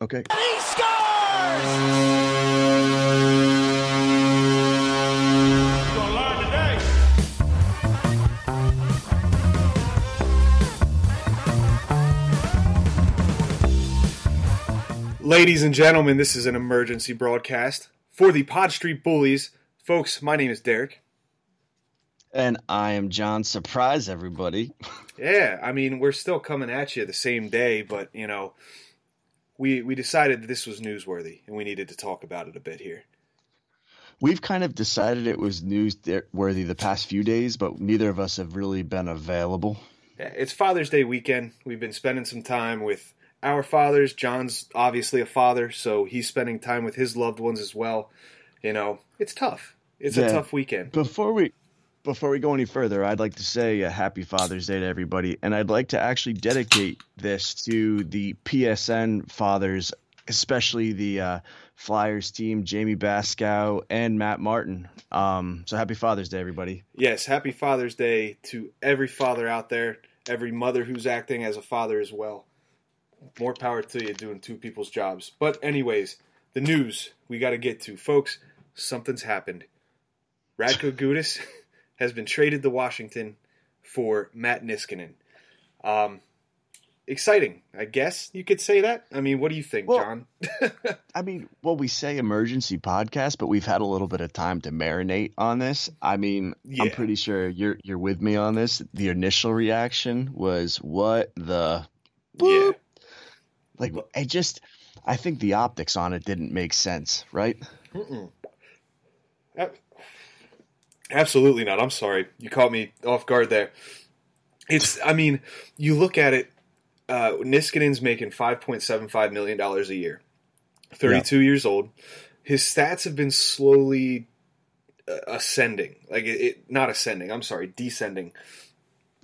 Okay. And he scores! Ladies and gentlemen, this is an emergency broadcast for the Pod Street Bullies. Folks, my name is Derek. And I am John. Surprise, everybody. Yeah, I mean, we're still coming at you the same day, but, you know, we we decided that this was newsworthy and we needed to talk about it a bit here. We've kind of decided it was newsworthy the past few days, but neither of us have really been available. Yeah, it's Father's Day weekend. We've been spending some time with our fathers. John's obviously a father, so he's spending time with his loved ones as well. You know, it's tough. It's Yeah. a tough weekend. Before we before we go any further, I'd like to say a happy Father's Day to everybody, and I'd like to actually dedicate this to the PSN fathers, especially the uh, Flyers team, Jamie Baskow and Matt Martin. Um, so happy Father's Day, everybody. Yes, happy Father's Day to every father out there, every mother who's acting as a father as well. More power to you doing two people's jobs. But, anyways, the news we got to get to. Folks, something's happened. Radko Gudas has been traded to Washington for Matt Niskanen. Um, exciting, I guess you could say that. I mean, what do you think, Well, John? I mean, well, we say emergency podcast, but we've had a little bit of time to marinate on this. I mean, I'm pretty sure you're you're with me on this. The initial reaction was, "What the yeah. like?" I just, I think the optics on it didn't make sense, right? Ab- Absolutely not. I'm sorry. You caught me off guard there. It's, I mean, you look at it, uh, Niskanen's making $5.75 million a year, 32 years old. His stats have been slowly uh, ascending. Like, it, it, not ascending, I'm sorry, descending.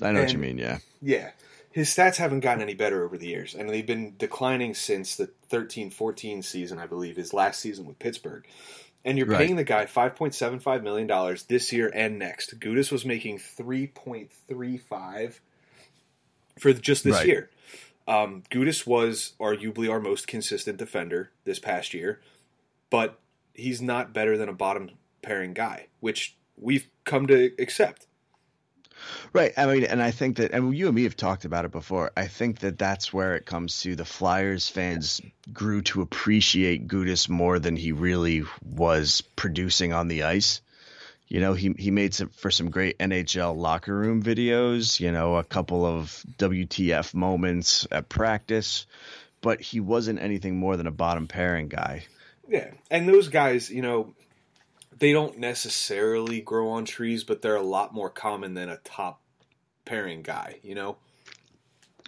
I know what you mean. Yeah, Yeah. His stats haven't gotten any better over the years, and they've been declining since the 13 14 season, I believe, his last season with Pittsburgh. And you're Right. paying the guy $5.75 million this year and next. Gudas was making 3.35 for just this Right. year. Um, Gudas was arguably our most consistent defender this past year, but he's not better than a bottom pairing guy, which we've come to accept. Right. I mean, and I think that, and you and me have talked about it before. I think that that's where it comes to the Flyers fans grew to appreciate Gudas more than he really was producing on the ice. You know, he he made some for some great NHL locker room videos. You know, a couple of WTF moments at practice, but he wasn't anything more than a bottom pairing guy. Yeah, and those guys, you know, they don't necessarily grow on trees, but they're a lot more common than a top pairing guy. You know,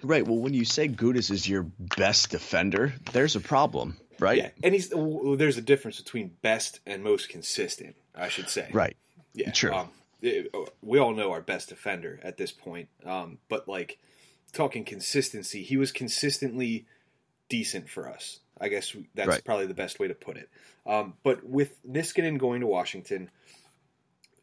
Right. Well, when you say Gudas is your best defender, there's a problem, right? yeah, and he's w- there's a difference between best and most consistent. I should say, Right. Yeah, True. Um, it- we all know our best defender at this point, um, but like talking consistency, he was consistently decent for us. I guess that's Right. probably the best way to put it. Um, but with Niskanen going to Washington,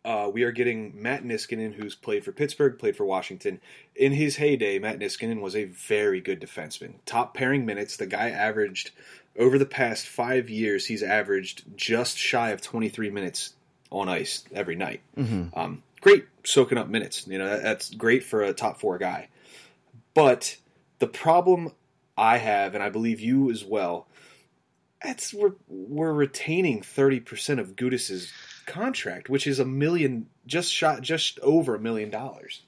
uh, we are getting Matt Niskanen, who's played for Pittsburgh, played for Washington. In his heyday, Matt Niskanen was a very good defenseman. Top pairing minutes. The guy averaged over the past five years. He's averaged just shy of 23 minutes on ice every night. Um, great soaking up minutes. You know that, that's great for a top four guy. But the problem I have, and I believe you as well, that's we're we're retaining thirty percent of Gudas's contract, which is a million, just shot, just over a million dollars.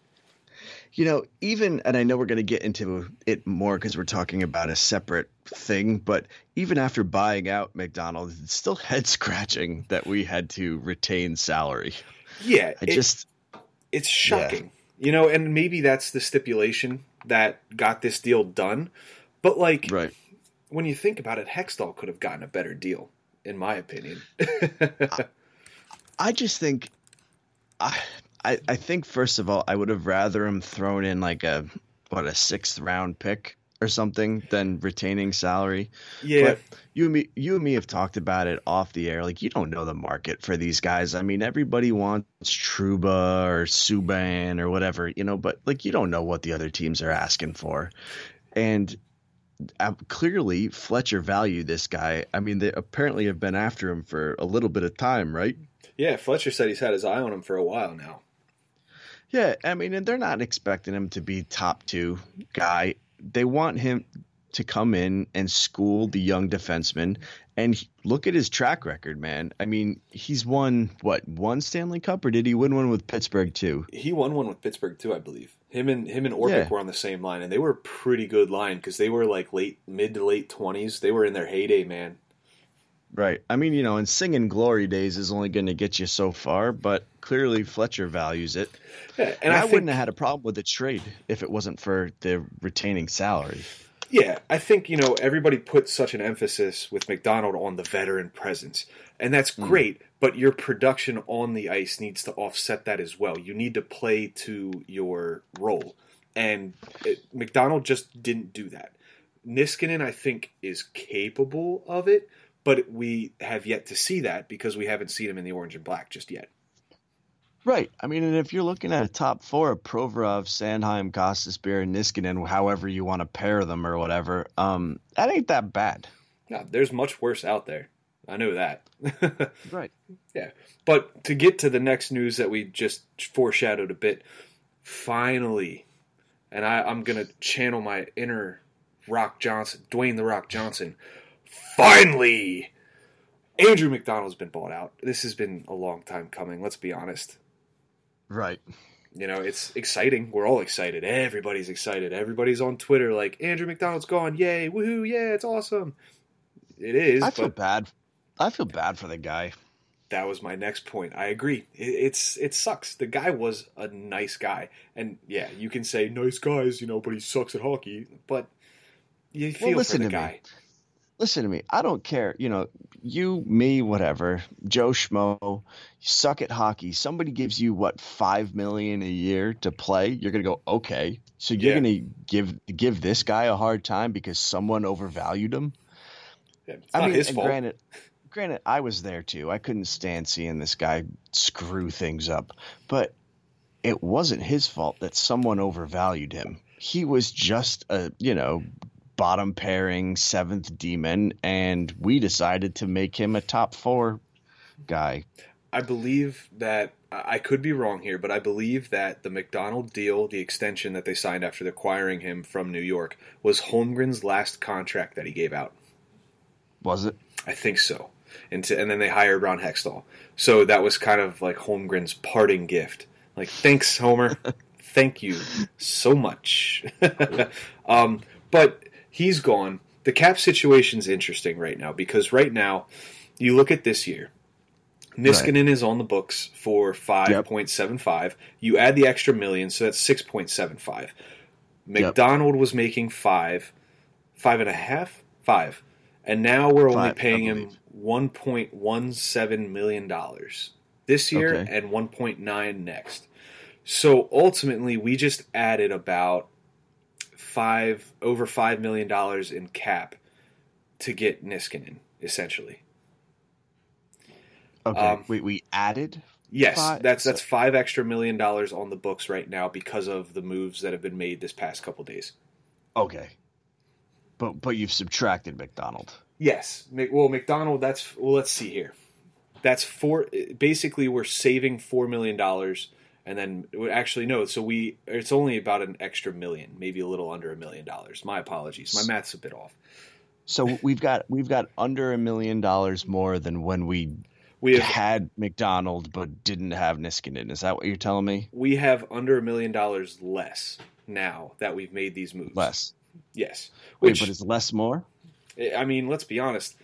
You know, even, and I know we're going to get into it more because we're talking about a separate thing, but even after buying out MacDonald's, it's still head scratching that we had to retain salary. Yeah, I it- just, it's shocking, you know, and maybe that's the stipulation that got this deal done. But like, right. when you think about it, Hextall could have gotten a better deal, in my opinion. I just think, I, I, I think first of all, I would have rather him thrown in like a, what, a sixth round pick or something than retaining salary. yeah, But you and me, you and me have talked about it off the air. Like you don't know the market for these guys. I mean, everybody wants Trouba or Subban or whatever, you know. But like you don't know what the other teams are asking for, and uh, clearly Fletcher valued this guy. I mean, they apparently have been after him for a little bit of time, right? Yeah, Fletcher said he's had his eye on him for a while now. Yeah, I mean, and they're not expecting him to be top two guy. They want him to come in and school the young defenseman. And look at his track record, man. I mean, he's won what one Stanley Cup, or did he win one with Pittsburgh too? He won one with Pittsburgh too, I believe. Him and him and Orpik yeah. were on the same line, and they were a pretty good line because they were like late, mid to late twenties. They were in their heyday, man. Right. I mean, you know, and singing glory days is only going to get you so far, but clearly Fletcher values it. Yeah, and, and I, I think, wouldn't have had a problem with the trade if it wasn't for the retaining salary. Yeah, I think you know everybody puts such an emphasis with MacDonald on the veteran presence, and that's hmm. great. Mm. But your production on the ice needs to offset that as well. You need to play to your role, and it, MacDonald just didn't do that. Niskanen, I think, is capable of it, but we have yet to see that because we haven't seen him in the orange and black just yet. Right. I mean, and if you're looking at a top four, Provorov, Sanheim, Gostisbehere, and Niskanen, however you want to pair them or whatever, um, that ain't that bad. Yeah, there's much worse out there. I know that. right. Yeah. But to get to the next news that we just foreshadowed a bit, finally, and I, I'm going to channel my inner Rock Johnson, Dwayne the Rock Johnson. Finally, Andrew MacDonald's been bought out. This has been a long time coming, let's be honest. Right. You know, it's exciting. We're all excited. Everybody's excited. Everybody's on Twitter like Andrew MacDonald's gone. Yay! Woohoo! Yeah, it's awesome. It is. I feel bad. I feel bad for the guy. That was my next point. I agree. It, it's it sucks. The guy was a nice guy, and yeah, you can say nice guys, you know, but he sucks at hockey. But you feel well, for the guy. Me listen to me. I don't care. You know, you, me, whatever. Joe Schmo, you suck at hockey. Somebody gives you what five million a year to play. You're gonna go okay. So you're yeah. gonna give give this guy a hard time because someone overvalued him. Yeah, I mean, granted, granted, I was there too. I couldn't stand seeing this guy screw things up, but it wasn't his fault that someone overvalued him. He was just a you know bottom pairing seventh demon, and we decided to make him a top four guy. I believe that I could be wrong here, but I believe that the MacDonald deal, the extension that they signed after acquiring him from New York, was Holmgren's last contract that he gave out. Was it? I think so. And, and then they hired Ron Hextall. So that was kind of like Holmgren's parting gift. Like, thanks, Homer. Thank you so much. um, but he's gone. The cap situation's interesting right now because right now, you look at this year. Niskanen right. is on the books for five point seven five. You add the extra million, so that's six point seven five. MacDonald yep. was making five, five and a half, five, and now we're only five, paying him one point one seven million dollars this year okay. and one point nine next. So ultimately, we just added about five over five million dollars in cap to get Niskanen, essentially. Okay, um, we we added. Yes, five, that's that's five extra million dollars on the books right now because of the moves that have been made this past couple days. Okay, but but you've subtracted MacDonald. Yes, well MacDonald. That's well. Let's see here. That's four. Basically, we're saving four million dollars and then actually no so we it's only about an extra million maybe a little under a million dollars my apologies my math's a bit off so we've got we've got under a million dollars more than when we we have, had MacDonald but didn't have Niskanen. Is that what you're telling me? We have under a million dollars less now that we've made these moves. Less. Yes. Which, Wait, but is less more? I mean, let's be honest.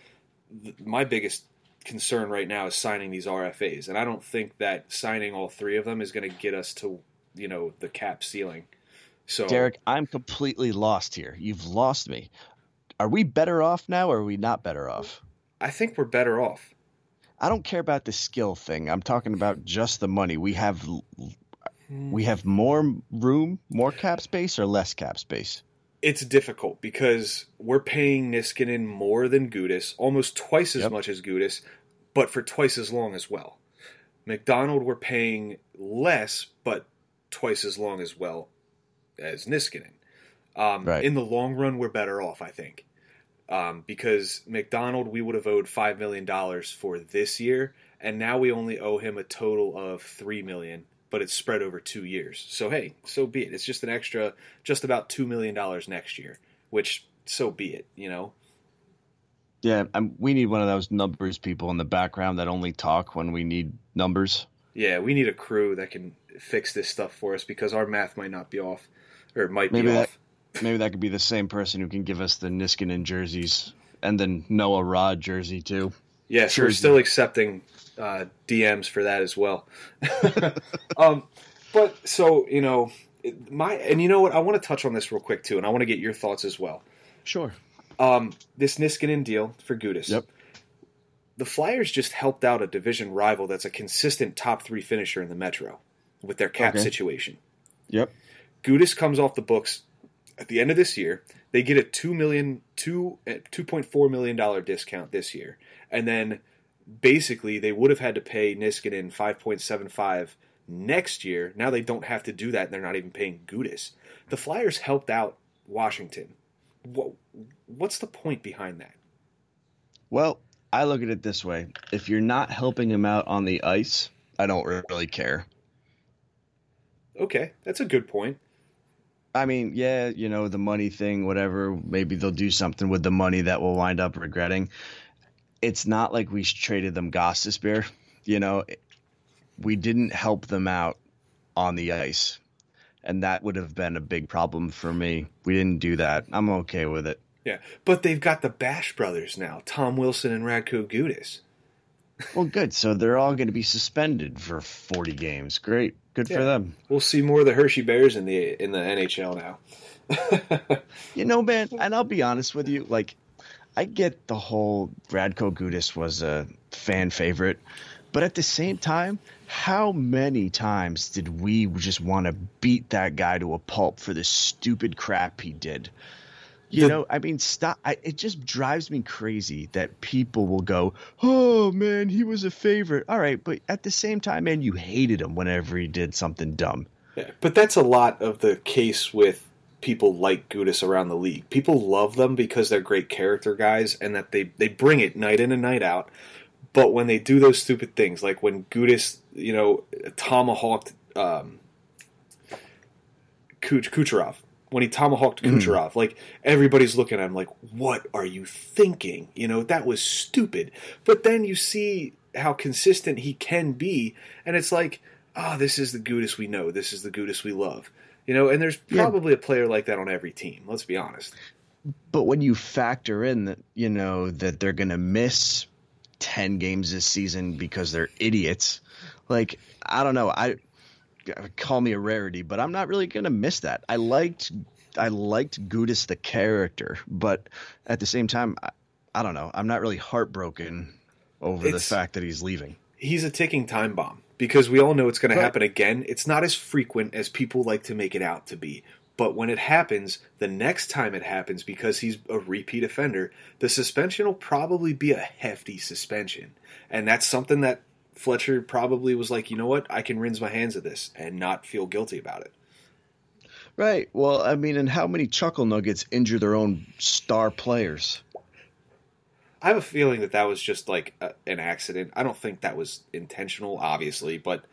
My biggest concern right now is signing these RFAs, and I don't think that signing all three of them is going to get us to you know the cap ceiling. So, Derek, I'm completely lost here. You've lost me. Are we better off now, or are we not better off? I think we're better off. I don't care about the skill thing. I'm talking about just the money. We have hmm. we have more room, more cap space, or less cap space it's difficult because we're paying Niskanen more than Gudas, almost twice as yep. much as Gudas, but for twice as long as well. MacDonald we're paying less, but twice as long as well as Niskanen. Um, Right. In the long run, we're better off, I think, um, because MacDonald we would have owed five million dollars for this year, and now we only owe him a total of three million, but it's spread over two years. So hey, so be it. It's just an extra, just about two million dollars next year, which so be it. You know. Yeah, um, we need one of those numbers people in the background that only talk when we need numbers. Yeah, we need a crew that can fix this stuff for us because our math might not be off, or it might Maybe be that- off. Maybe that could be the same person who can give us the Niskanen jerseys and then Noah Rod jersey too. Yes, we're Sure. still accepting uh, DMs for that as well. um, but so you know, my and you know what? I want to touch on this real quick too, and I want to get your thoughts as well. Sure. Um, this Niskanen deal for Gudas. Yep. The Flyers just helped out a division rival that's a consistent top three finisher in the Metro with their cap Okay. situation. Yep. Gudas comes off the books at the end of this year. They get a two million two uh, two point four million dollar discount this year, and then basically they would have had to pay Niskanen five point seven five next year. Now they don't have to do that. and They're not even paying Gudas. The Flyers helped out Washington. What what's the point behind that? Well, I look at it this way: if you're not helping him out on the ice, I don't really care. Okay, that's a good point. I mean, yeah, you know, the money thing, whatever. Maybe they'll do something with the money that we'll wind up regretting. It's not like we traded them Gostisbehere. You know, we didn't help them out on the ice. And that would have been a big problem for me. We didn't do that. I'm okay with it. Yeah, but they've got the Bash brothers now, Tom Wilson and Radko Gudas. Well, good. So they're all going to be suspended for 40 games. Great. Good Yeah. for them. We'll see more of the Hershey Bears in the in the NHL now. You know, man, and I'll be honest with you, like I get the whole Radko Gudas was a fan favorite, but at the same time, how many times did we just want to beat that guy to a pulp for the stupid crap he did? You The- know, I mean, stop. I, it just drives me crazy that people will go, "Oh man, he was a favorite." All right, but at the same time, man, you hated him whenever he did something dumb. But that's a lot of the case with people like Gudas around the league. People love them because they're great character guys and that they, they bring it night in and night out. But when they do those stupid things, like when Gudas, you know, tomahawked um, Kuch- Kucherov, when he tomahawked Kucherov, like everybody's looking at him like, "What are you thinking?" You know, that was stupid. But then you see how consistent he can be, and it's like, "Ah, this is the Gudas we know. This is the Gudas we love." You know, and there's Yeah. probably a player like that on every team. Let's be honest. But when you factor in that, you know, that they're going to miss 10 games this season because they're idiots, like, I don't know. I call me a rarity, but I'm not really going to miss that. I liked I liked Gudas the character, but at the same time, I, I don't know. I'm not really heartbroken over the fact that he's leaving. he's a ticking time bomb because we all know it's going to happen again. It's not as frequent as people like to make it out to be. But when it happens, the next time it happens, because he's a repeat offender, the suspension will probably be a hefty suspension. And that's something that Fletcher probably was like, you know what? I can rinse my hands of this and not feel guilty about it. Right. Well, I mean, and how many chuckle nuggets injure their own star players? I have a feeling that that was just like a, an accident. I don't think that was intentional, obviously, but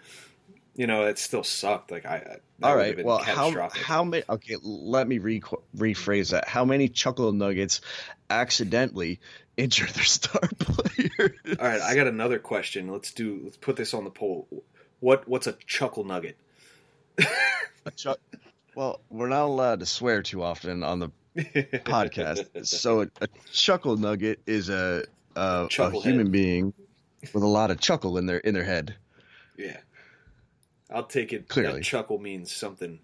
you know, it still sucked. Like I, All right. Well, how how many? Okay, let me re- rephrase that. How many chuckle nuggets accidentally injure their star player? All right, I got another question. Let's do. Let's put this on the poll. What What's a chuckle nugget? A chuck- well, we're not allowed to swear too often on the podcast, so a, a chuckle nugget is a a, a human being with a lot of chuckle in their in their head. yeah, I'll take it. Clearly. that chuckle means something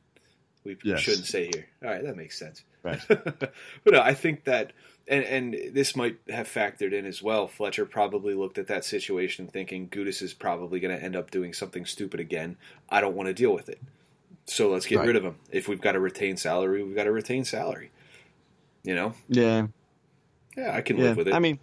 we Yes. shouldn't say here. All right, that makes sense. Right. but no, I think that, and and this might have factored in as well. Fletcher probably looked at that situation thinking Gudas is probably going to end up doing something stupid again. I don't want to deal with it, so let's get Right. rid of him. If we've got to retain salary, we've got to retain salary. You know, Yeah. yeah, I can Yeah. live with it. I mean,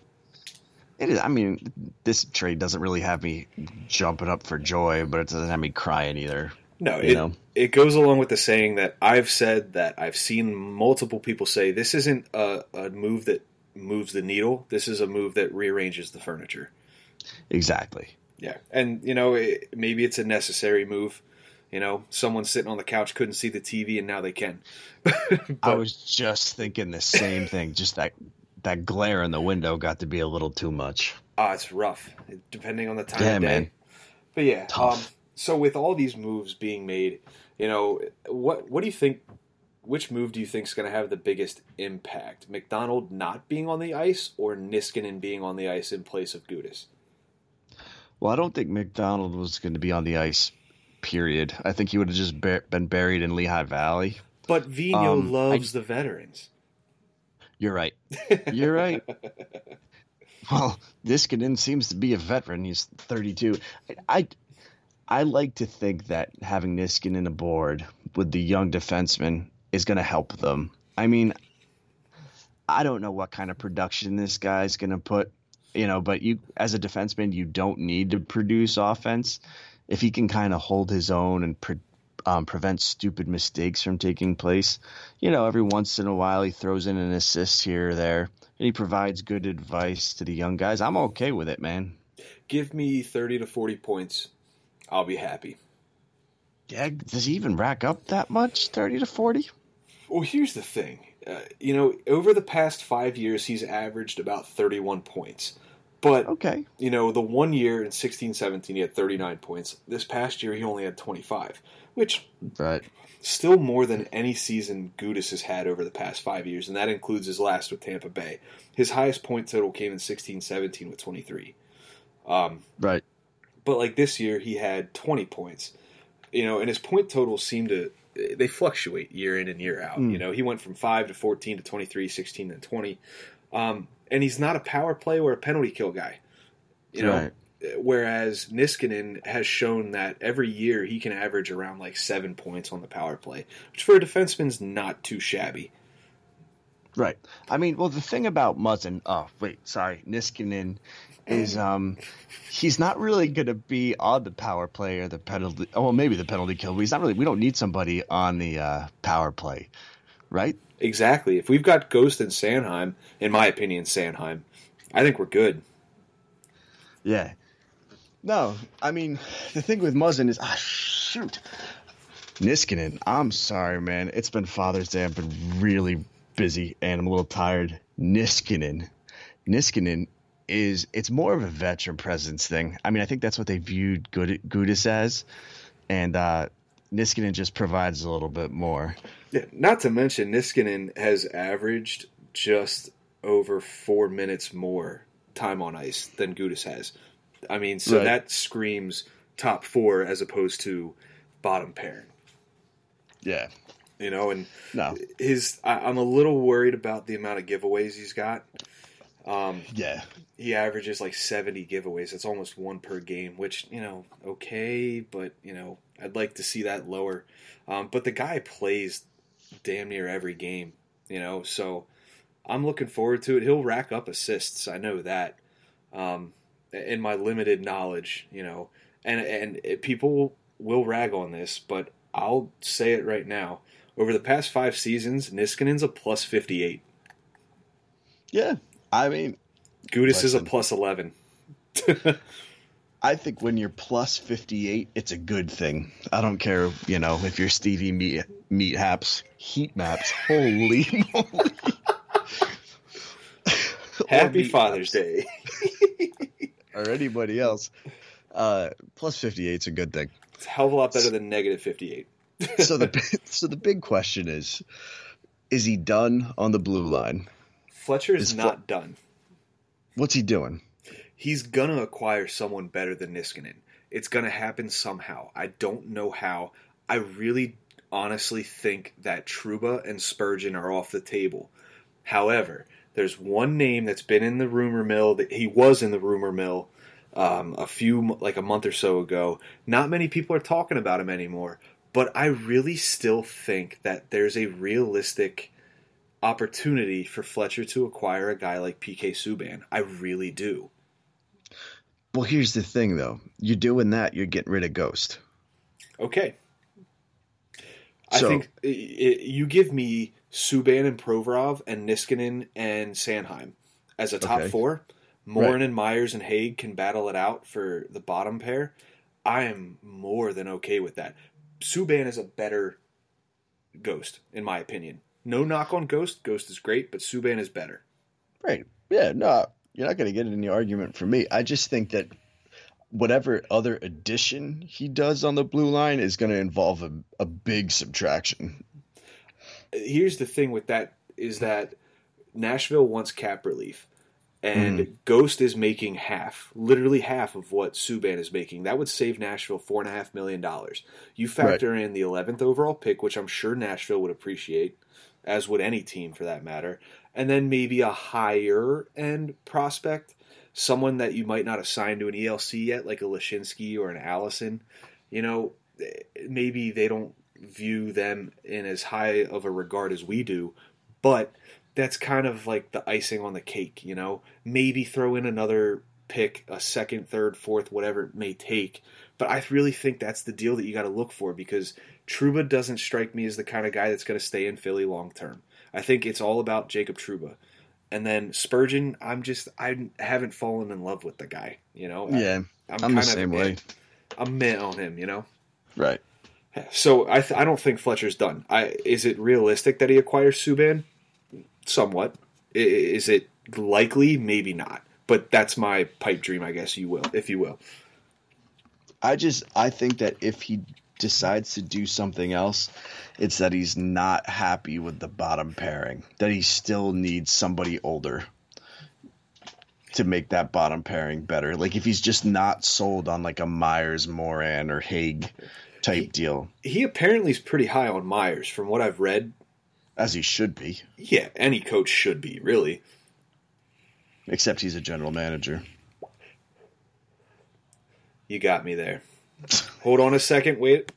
it is. I mean, this trade doesn't really have me jumping up for joy, but it doesn't have me crying either. No, You it, know? it goes along with the saying that I've said that I've seen multiple people say this isn't a, a move that moves the needle. This is a move that rearranges the furniture. Exactly. Yeah, and you know it, maybe it's a necessary move. You know, someone sitting on the couch couldn't see the TV and now they can. I was just thinking the same thing. Just that that glare in the window got to be a little too much. Ah, it's rough, depending on the time Yeah, of day. man. But yeah, Tough. Um, so with all these moves being made, you know, what what do you think? Which move do you think is going to have the biggest impact? MacDonald not being on the ice, or Niskanen being on the ice in place of Gudas? Well, I don't think MacDonald was going to be on the ice. Period. I think he would have just been buried in Lehigh Valley. But Vigneault Um, loves the veterans. You're right. You're right. Well, Niskanen seems to be a veteran. He's 32. I I like to think that having Niskanen aboard with the young defenseman is going to help them. I mean, I don't know what kind of production this guy's going to put, you know, but you as a defenseman, you don't need to produce offense if he can kind of hold his own and pre- um, prevent stupid mistakes from taking place. You know, every once in a while he throws in an assist here or there, and he provides good advice to the young guys. I'm okay with it, man. Give me thirty to forty points, I'll be happy. Yeah, does he even rack up that much? Thirty to forty? Well, here's the thing. Uh, you know, over the past five years, he's averaged about 31 points. But, Okay. you know, the one year in 16 17, he had 39 points. This past year, he only had 25, which Right. still more than any season Gudas has had over the past five years, and that includes his last with Tampa Bay. His highest point total came in 16 17 with 23. Um, Right. but like this year, he had 20 points. You know, and his point totals seem to they fluctuate year in and year out. Mm. You know, he went from 5 to 14 to 23, 16 and 20. Um, and he's not a power play or a penalty kill guy. You know, Right. whereas Niskanen has shown that every year he can average around like 7 points on the power play, which for a defenseman's not too shabby. Right. I mean, well, the thing about Muzzin, oh wait, sorry, Niskanen, is um, he's not really going to be on the power play or the penalty. Oh, well, maybe the penalty kill. But he's not really. We don't need somebody on the uh, power play, right? Exactly. If we've got Ghost and Sanheim, in my opinion, Sanheim, I think we're good. Yeah. No, I mean, the thing with Muzzin is, ah, shoot, Niskanen. I'm sorry, man. It's been Father's Day. I've been really busy and I'm a little tired. Niskanen, Niskanen is it's more of a veteran presence thing. I mean, I think that's what they viewed Good Gudas as, and uh, Niskanen just provides a little bit more. Yeah, not to mention Niskanen has averaged just over four minutes more time on ice than Gudas has. I mean, so Right. that screams top four as opposed to bottom pairing. Yeah. You know, and No. his I, I'm a little worried about the amount of giveaways he's got. Um, Yeah. he averages like 70 giveaways. That's almost one per game, which, you know, okay, but, you know, I'd like to see that lower. Um, but the guy plays damn near every game, you know, so I'm looking forward to it. He'll rack up assists. I know that. Um, in my limited knowledge, you know, and, and it, people will, rag on this, but I'll say it right now. Over the past five seasons, Niskanen's a plus 58. Yeah. I mean, Gudas is a plus 11. I think when you're plus 58, it's a good thing. I don't care, you know, if you're Stevie Meat, meat Haps, Heat Maps. Holy moly. Happy Father's Day. Or anybody else. Uh, plus 58 is a good thing. It's a hell of a lot better than negative 58. So the so the big question is is he done on the blue line? Fletcher is Is not Fle- done. What's he doing? He's gonna acquire someone better than Niskanen. It's gonna happen somehow. I don't know how. I really honestly think that Trouba and Spurgeon are off the table. However, there's one name that's been in the rumor mill that he was in the rumor mill um, a few like a month or so ago. Not many people are talking about him anymore, but I really still think that there's a realistic opportunity for Fletcher to acquire a guy like PK Subban. I really do. Well, here's the thing though. You're doing that, you're getting rid of Ghost. Okay, I So- think i i you give me Subban and Provorov and Niskanen and Sanheim as a top Okay. four. Morin and Myers and Haig can battle it out for the bottom pair. I am more than okay with that. Subban is a better Ghost, in my opinion. No knock on Ghost. Ghost is great, but Subban is better. Right. Yeah, no, you're not going to get any argument from me. I just think that whatever other addition he does on the blue line is going to involve a, a big subtraction. here's the thing with that is that Nashville wants cap relief, and Mm. Ghost is making half, literally half of what Subban is making. That would save Nashville four and a half million dollars. You factor in the eleventh overall pick, which I'm sure Nashville would appreciate, as would any team for that matter, and then maybe a higher end prospect, someone that you might not assign to an ELC yet, like a Lashinsky or an Allison. You know, maybe they don't view them in as high of a regard as we do, but that's kind of like the icing on the cake, you know. Maybe throw in another pick, a second, third, fourth, whatever it may take. But I really think that's the deal that you got to look for because Trouba doesn't strike me as the kind of guy that's going to stay in Philly long term. I think it's all about Jacob Trouba. And then Spurgeon, I'm just I haven't fallen in love with the guy, you know. I- Yeah, I'm, I'm the same way. I'm meh on him, you know. Right. So I th- I don't think Fletcher's done. I is it realistic that he acquires Subban? Somewhat. I- Is it likely? Maybe not. But that's my pipe dream, I guess you will, if you will. I just I think that if he decides to do something else, it's that he's not happy with the bottom pairing. That he still needs somebody older to make that bottom pairing better. Like if he's just not sold on like a Myers, Morin, or Haig type deal, He apparently is pretty high on Myers, from what I've read. as he should be. Yeah, any coach should be really. Except he's a general manager. You got me there. Hold on a second. Wait.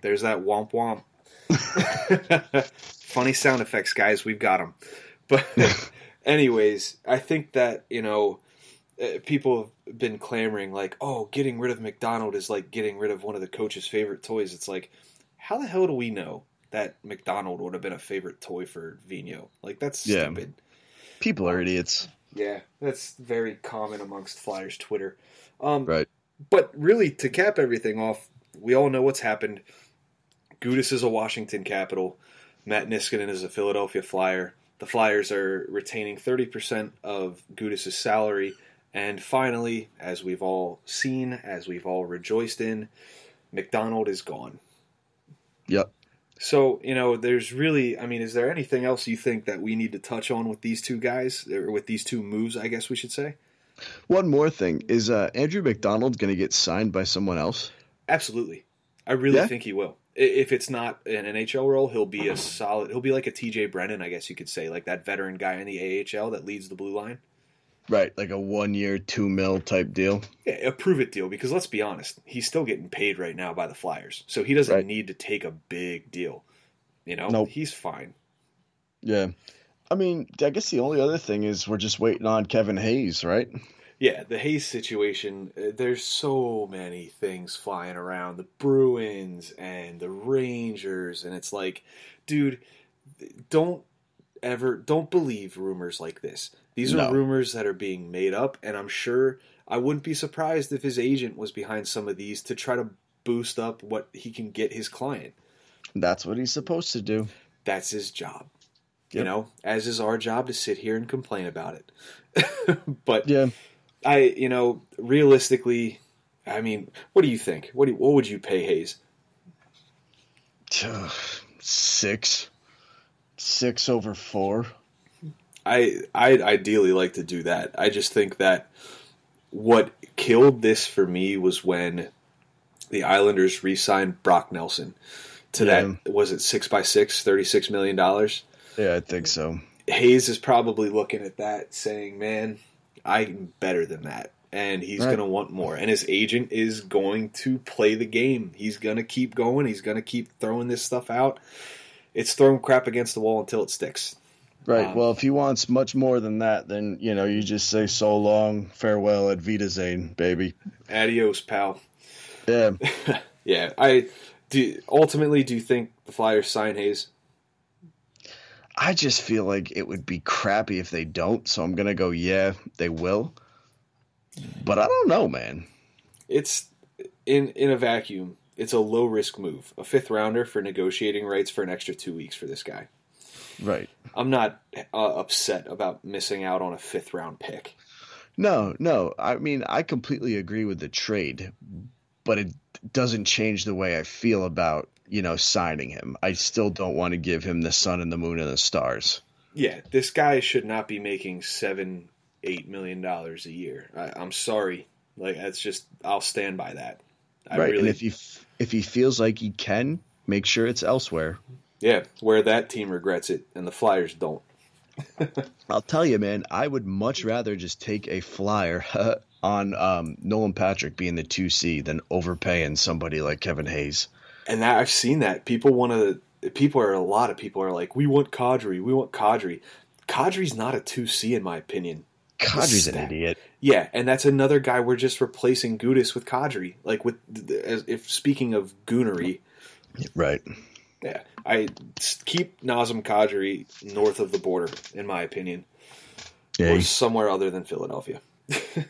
There's that womp womp. Funny sound effects, guys. We've got them. But, anyways, I think that, you know, uh, people have been clamoring, like, oh, getting rid of MacDonald is like getting rid of one of the coach's favorite toys. It's like, how the hell do we know that MacDonald would have been a favorite toy for Vigneault? Like, that's Yeah. stupid. People are idiots. Yeah, that's very common amongst Flyers Twitter. Um, Right. But really, to cap everything off, we all know what's happened. Gudas is a Washington Capital. Matt Niskanen is a Philadelphia Flyer. The Flyers are retaining 30% of Gudas' salary. And finally, as we've all seen, as we've all rejoiced in, MacDonald is gone. Yep. So, you know, there's really, I mean, is there anything else you think that we need to touch on with these two guys, or with these two moves, I guess we should say? One more thing is uh, Andrew MacDonald going to get signed by someone else? Absolutely. I really Yeah? think he will. If it's not an NHL role, he'll be a solid, he'll be like a TJ Brennan, I guess you could say, like that veteran guy in the AHL that leads the blue line. Right, like a one year, two mil type deal. Yeah, a prove it deal, because let's be honest, he's still getting paid right now by the Flyers. So he doesn't Right. need to take a big deal. You know, Nope. he's fine. Yeah. I mean, I guess the only other thing is we're just waiting on Kevin Hayes, right? Yeah, the Hayes situation, uh, there's so many things flying around. The Bruins and the Rangers, and it's like, dude, don't ever, don't believe rumors like this. These are No. rumors that are being made up, and I'm sure I wouldn't be surprised if his agent was behind some of these to try to boost up what he can get his client. That's what he's supposed to do. That's his job. You know, as is our job to sit here and complain about it. but Yeah. I, you know, realistically, I mean, what do you think? What do you, what would you pay Hayes? Six. Six over four. I I'd ideally like to do that. I just think that what killed this for me was when the Islanders re-signed Brock Nelson to Yeah. that was it six by six, thirty six million dollars. Yeah, I think so. Hayes is probably looking at that saying, "Man, I'm better than that." And he's Right. going to want more. And his agent is going to play the game. He's going to keep going. He's going to keep throwing this stuff out. It's throwing crap against the wall until it sticks. Right. Um, well, if he wants much more than that, then, you know, you just say so long, farewell, at Wiedersehen, baby. Adios, pal. Yeah. Yeah, I do. Ultimately, do you think the Flyers sign Hayes? I just feel like it would be crappy if they don't, so I'm gonna go. Yeah, they will, but I don't know, man. It's in in a vacuum. It's a low risk move. A fifth rounder for negotiating rights for an extra two weeks for this guy. Right. I'm not uh, upset about missing out on a fifth round pick. No, no. I mean, I completely agree with the trade, but it doesn't change the way I feel about you know signing him. I still don't want to give him the sun and the moon and the stars. Yeah, this guy should not be making seven, eight million dollars a year. I, I'm sorry. Like that's just I'll stand by that. I right. really, And if he f- if he feels like he can, make sure it's elsewhere. Yeah, where that team regrets it and the Flyers don't. I'll tell you, man, I would much rather just take a flyer on um, Nolan Patrick being the 2C than overpaying somebody like Kevin Hayes. And that I've seen that people want to. People are a lot of people are like, we want Kadri, we want Kadri. Kadri's not a two C in my opinion. Kadri's an idiot. Yeah, and that's another guy we're just replacing Gudas with Kadri. Like with as if speaking of goonery, Right. Yeah, I keep Nazem Kadri north of the border, in my opinion, Yeah. or somewhere other than Philadelphia.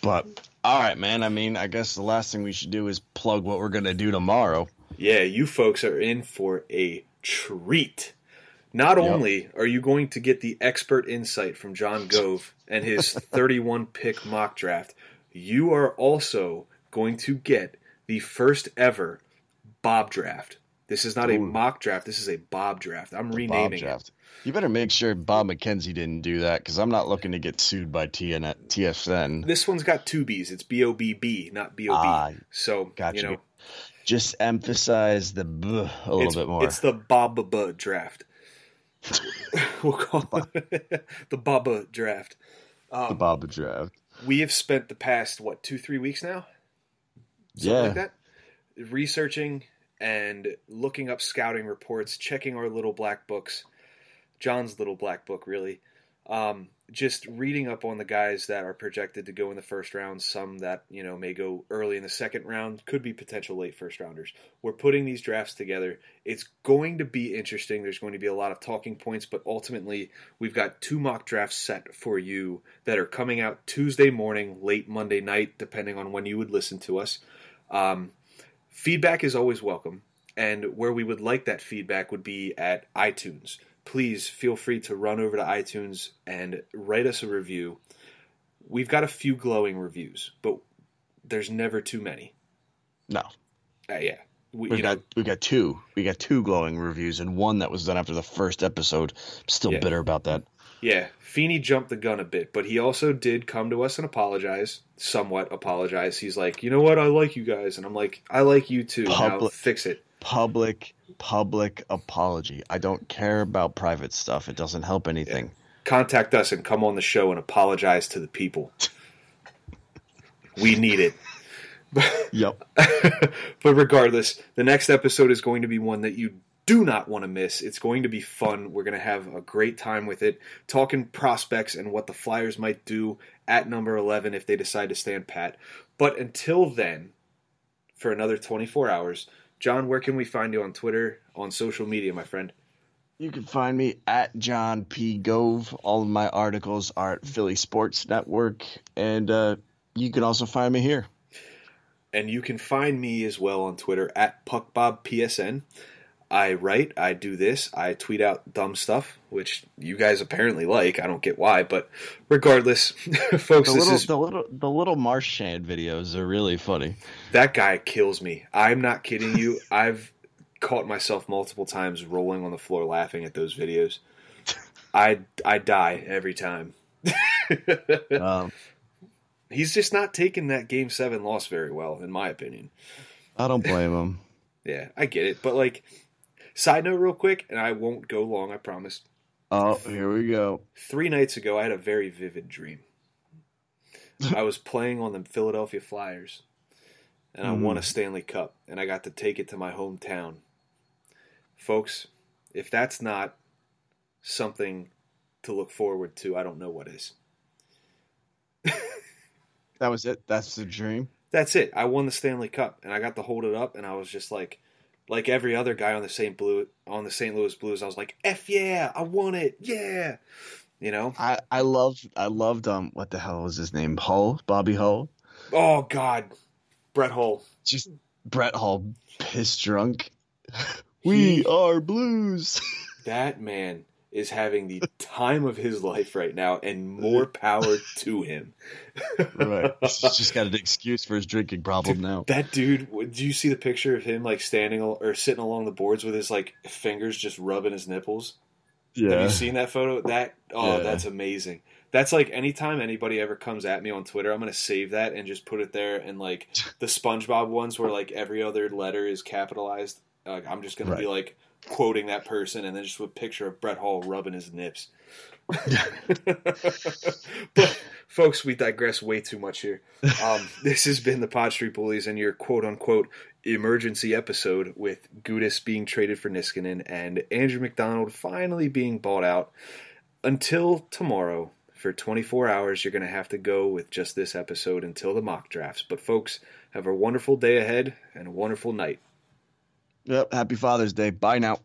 But all right, man. I mean, I guess the last thing we should do is plug what we're gonna do tomorrow. Yeah, you folks are in for a treat. Not Yep. only are you going to get the expert insight from John Gove and his 31 pick mock draft, you are also going to get the first ever Bob draft. This is not a mock draft, this is a Bob draft. I'm Bob renaming it. draft. You better make sure Bob McKenzie didn't do that because I'm not looking to get sued by TN- TFN. This one's got two B's. It's B O B B, not B O B. Ah, So, gotcha. you know, Just emphasize the b a little bit more. it's the Baba draft. we'll call it the Baba draft. the Um, Bob draft. we have spent the past what two three weeks now something Yeah. like that researching and looking up scouting reports checking our little black books john's little black book really um, just reading up on the guys that are projected to go in the first round some that you know may go early in the second round could be potential late first rounders. We're putting these drafts together. It's going to be interesting. There's going to be a lot of talking points but ultimately we've got two mock drafts set for you that are coming out tuesday morning late monday night depending on when you would listen to us. Um, feedback is always welcome and where we would like that feedback would be at itunes please feel free to run over to iTunes and write us a review. We've got a few glowing reviews, but there's never too many. No, Uh, yeah, we, we you know, got we got two. We got two glowing reviews and one that was done after the first episode. I'm still Yeah. bitter about that. Yeah. Feeney jumped the gun a bit, but he also did come to us and apologize, somewhat apologize. He's like, you know what, I like you guys, and I'm like, I like you too. Now Public- fix it. Public public apology. I don't care about private stuff. It doesn't help anything. Contact us and come on the show and apologize to the people. we need it. Yep. but regardless, the next episode is going to be one that you do not want to miss. It's going to be fun. We're going to have a great time with it, talking prospects and what the Flyers might do at number 11 if they decide to stand pat. But until then, for another 24 hours, John, where can we find you on Twitter, on social media, my friend? You can find me at John P. Gove. All of my articles are at Philly Sports Network, and uh, you can also find me here. And you can find me as well on Twitter at PuckBobPSN. I write, I do this, I tweet out dumb stuff, which you guys apparently like. I don't get why, but regardless, folks, The this little, is the little, the little Marchand videos are really funny. that guy kills me. I'm not kidding you. I've caught myself multiple times rolling on the floor laughing at those videos. I I die every time. Um, He's just not taking that game seven loss very well, in my opinion. I don't blame him. Yeah, I get it. But like side note real quick, and I won't go long, I promise. Oh, here we go. Three nights ago I had a very vivid dream. I was playing on the Philadelphia Flyers and I won a hmm. Stanley Cup and I got to take it to my hometown. Folks, if that's not something to look forward to, I don't know what is. That was it. That's the dream. That's it. I won the Stanley Cup, and I got to hold it up, and I was just like, like every other guy on the St. Blue on the St. Louis Blues. I was like, "F yeah, I want it, yeah." You know, I I loved I loved um what the hell was his name Hull Bobby Hull. Oh God, Brett Hull. Just Brett Hull, piss drunk. we are Blues. that man is having the time of his life right now, and more power to him. right, he's just got an excuse for his drinking problem dude, now. That dude. Do you see the picture of him like standing or sitting along the boards with his like fingers just rubbing his nipples? Yeah. Have you seen that photo? That oh, yeah. that's amazing. That's like anytime anybody ever comes at me on Twitter, I'm gonna save that and just put it there. And like the SpongeBob ones, where like every other letter is capitalized, like I'm just gonna right. be like quoting that person, and then just a picture of Brett Hull rubbing his nips. but folks, we digress way too much here. Um, this has been the Pod Street Bullies and your quote unquote emergency episode with Gudas being traded for Niskanen and Andrew MacDonald finally being bought out. Until tomorrow, for 24 hours, you're going to have to go with just this episode until the mock drafts. But folks, have a wonderful day ahead and a wonderful night. Yep. Happy Father's Day. Bye now.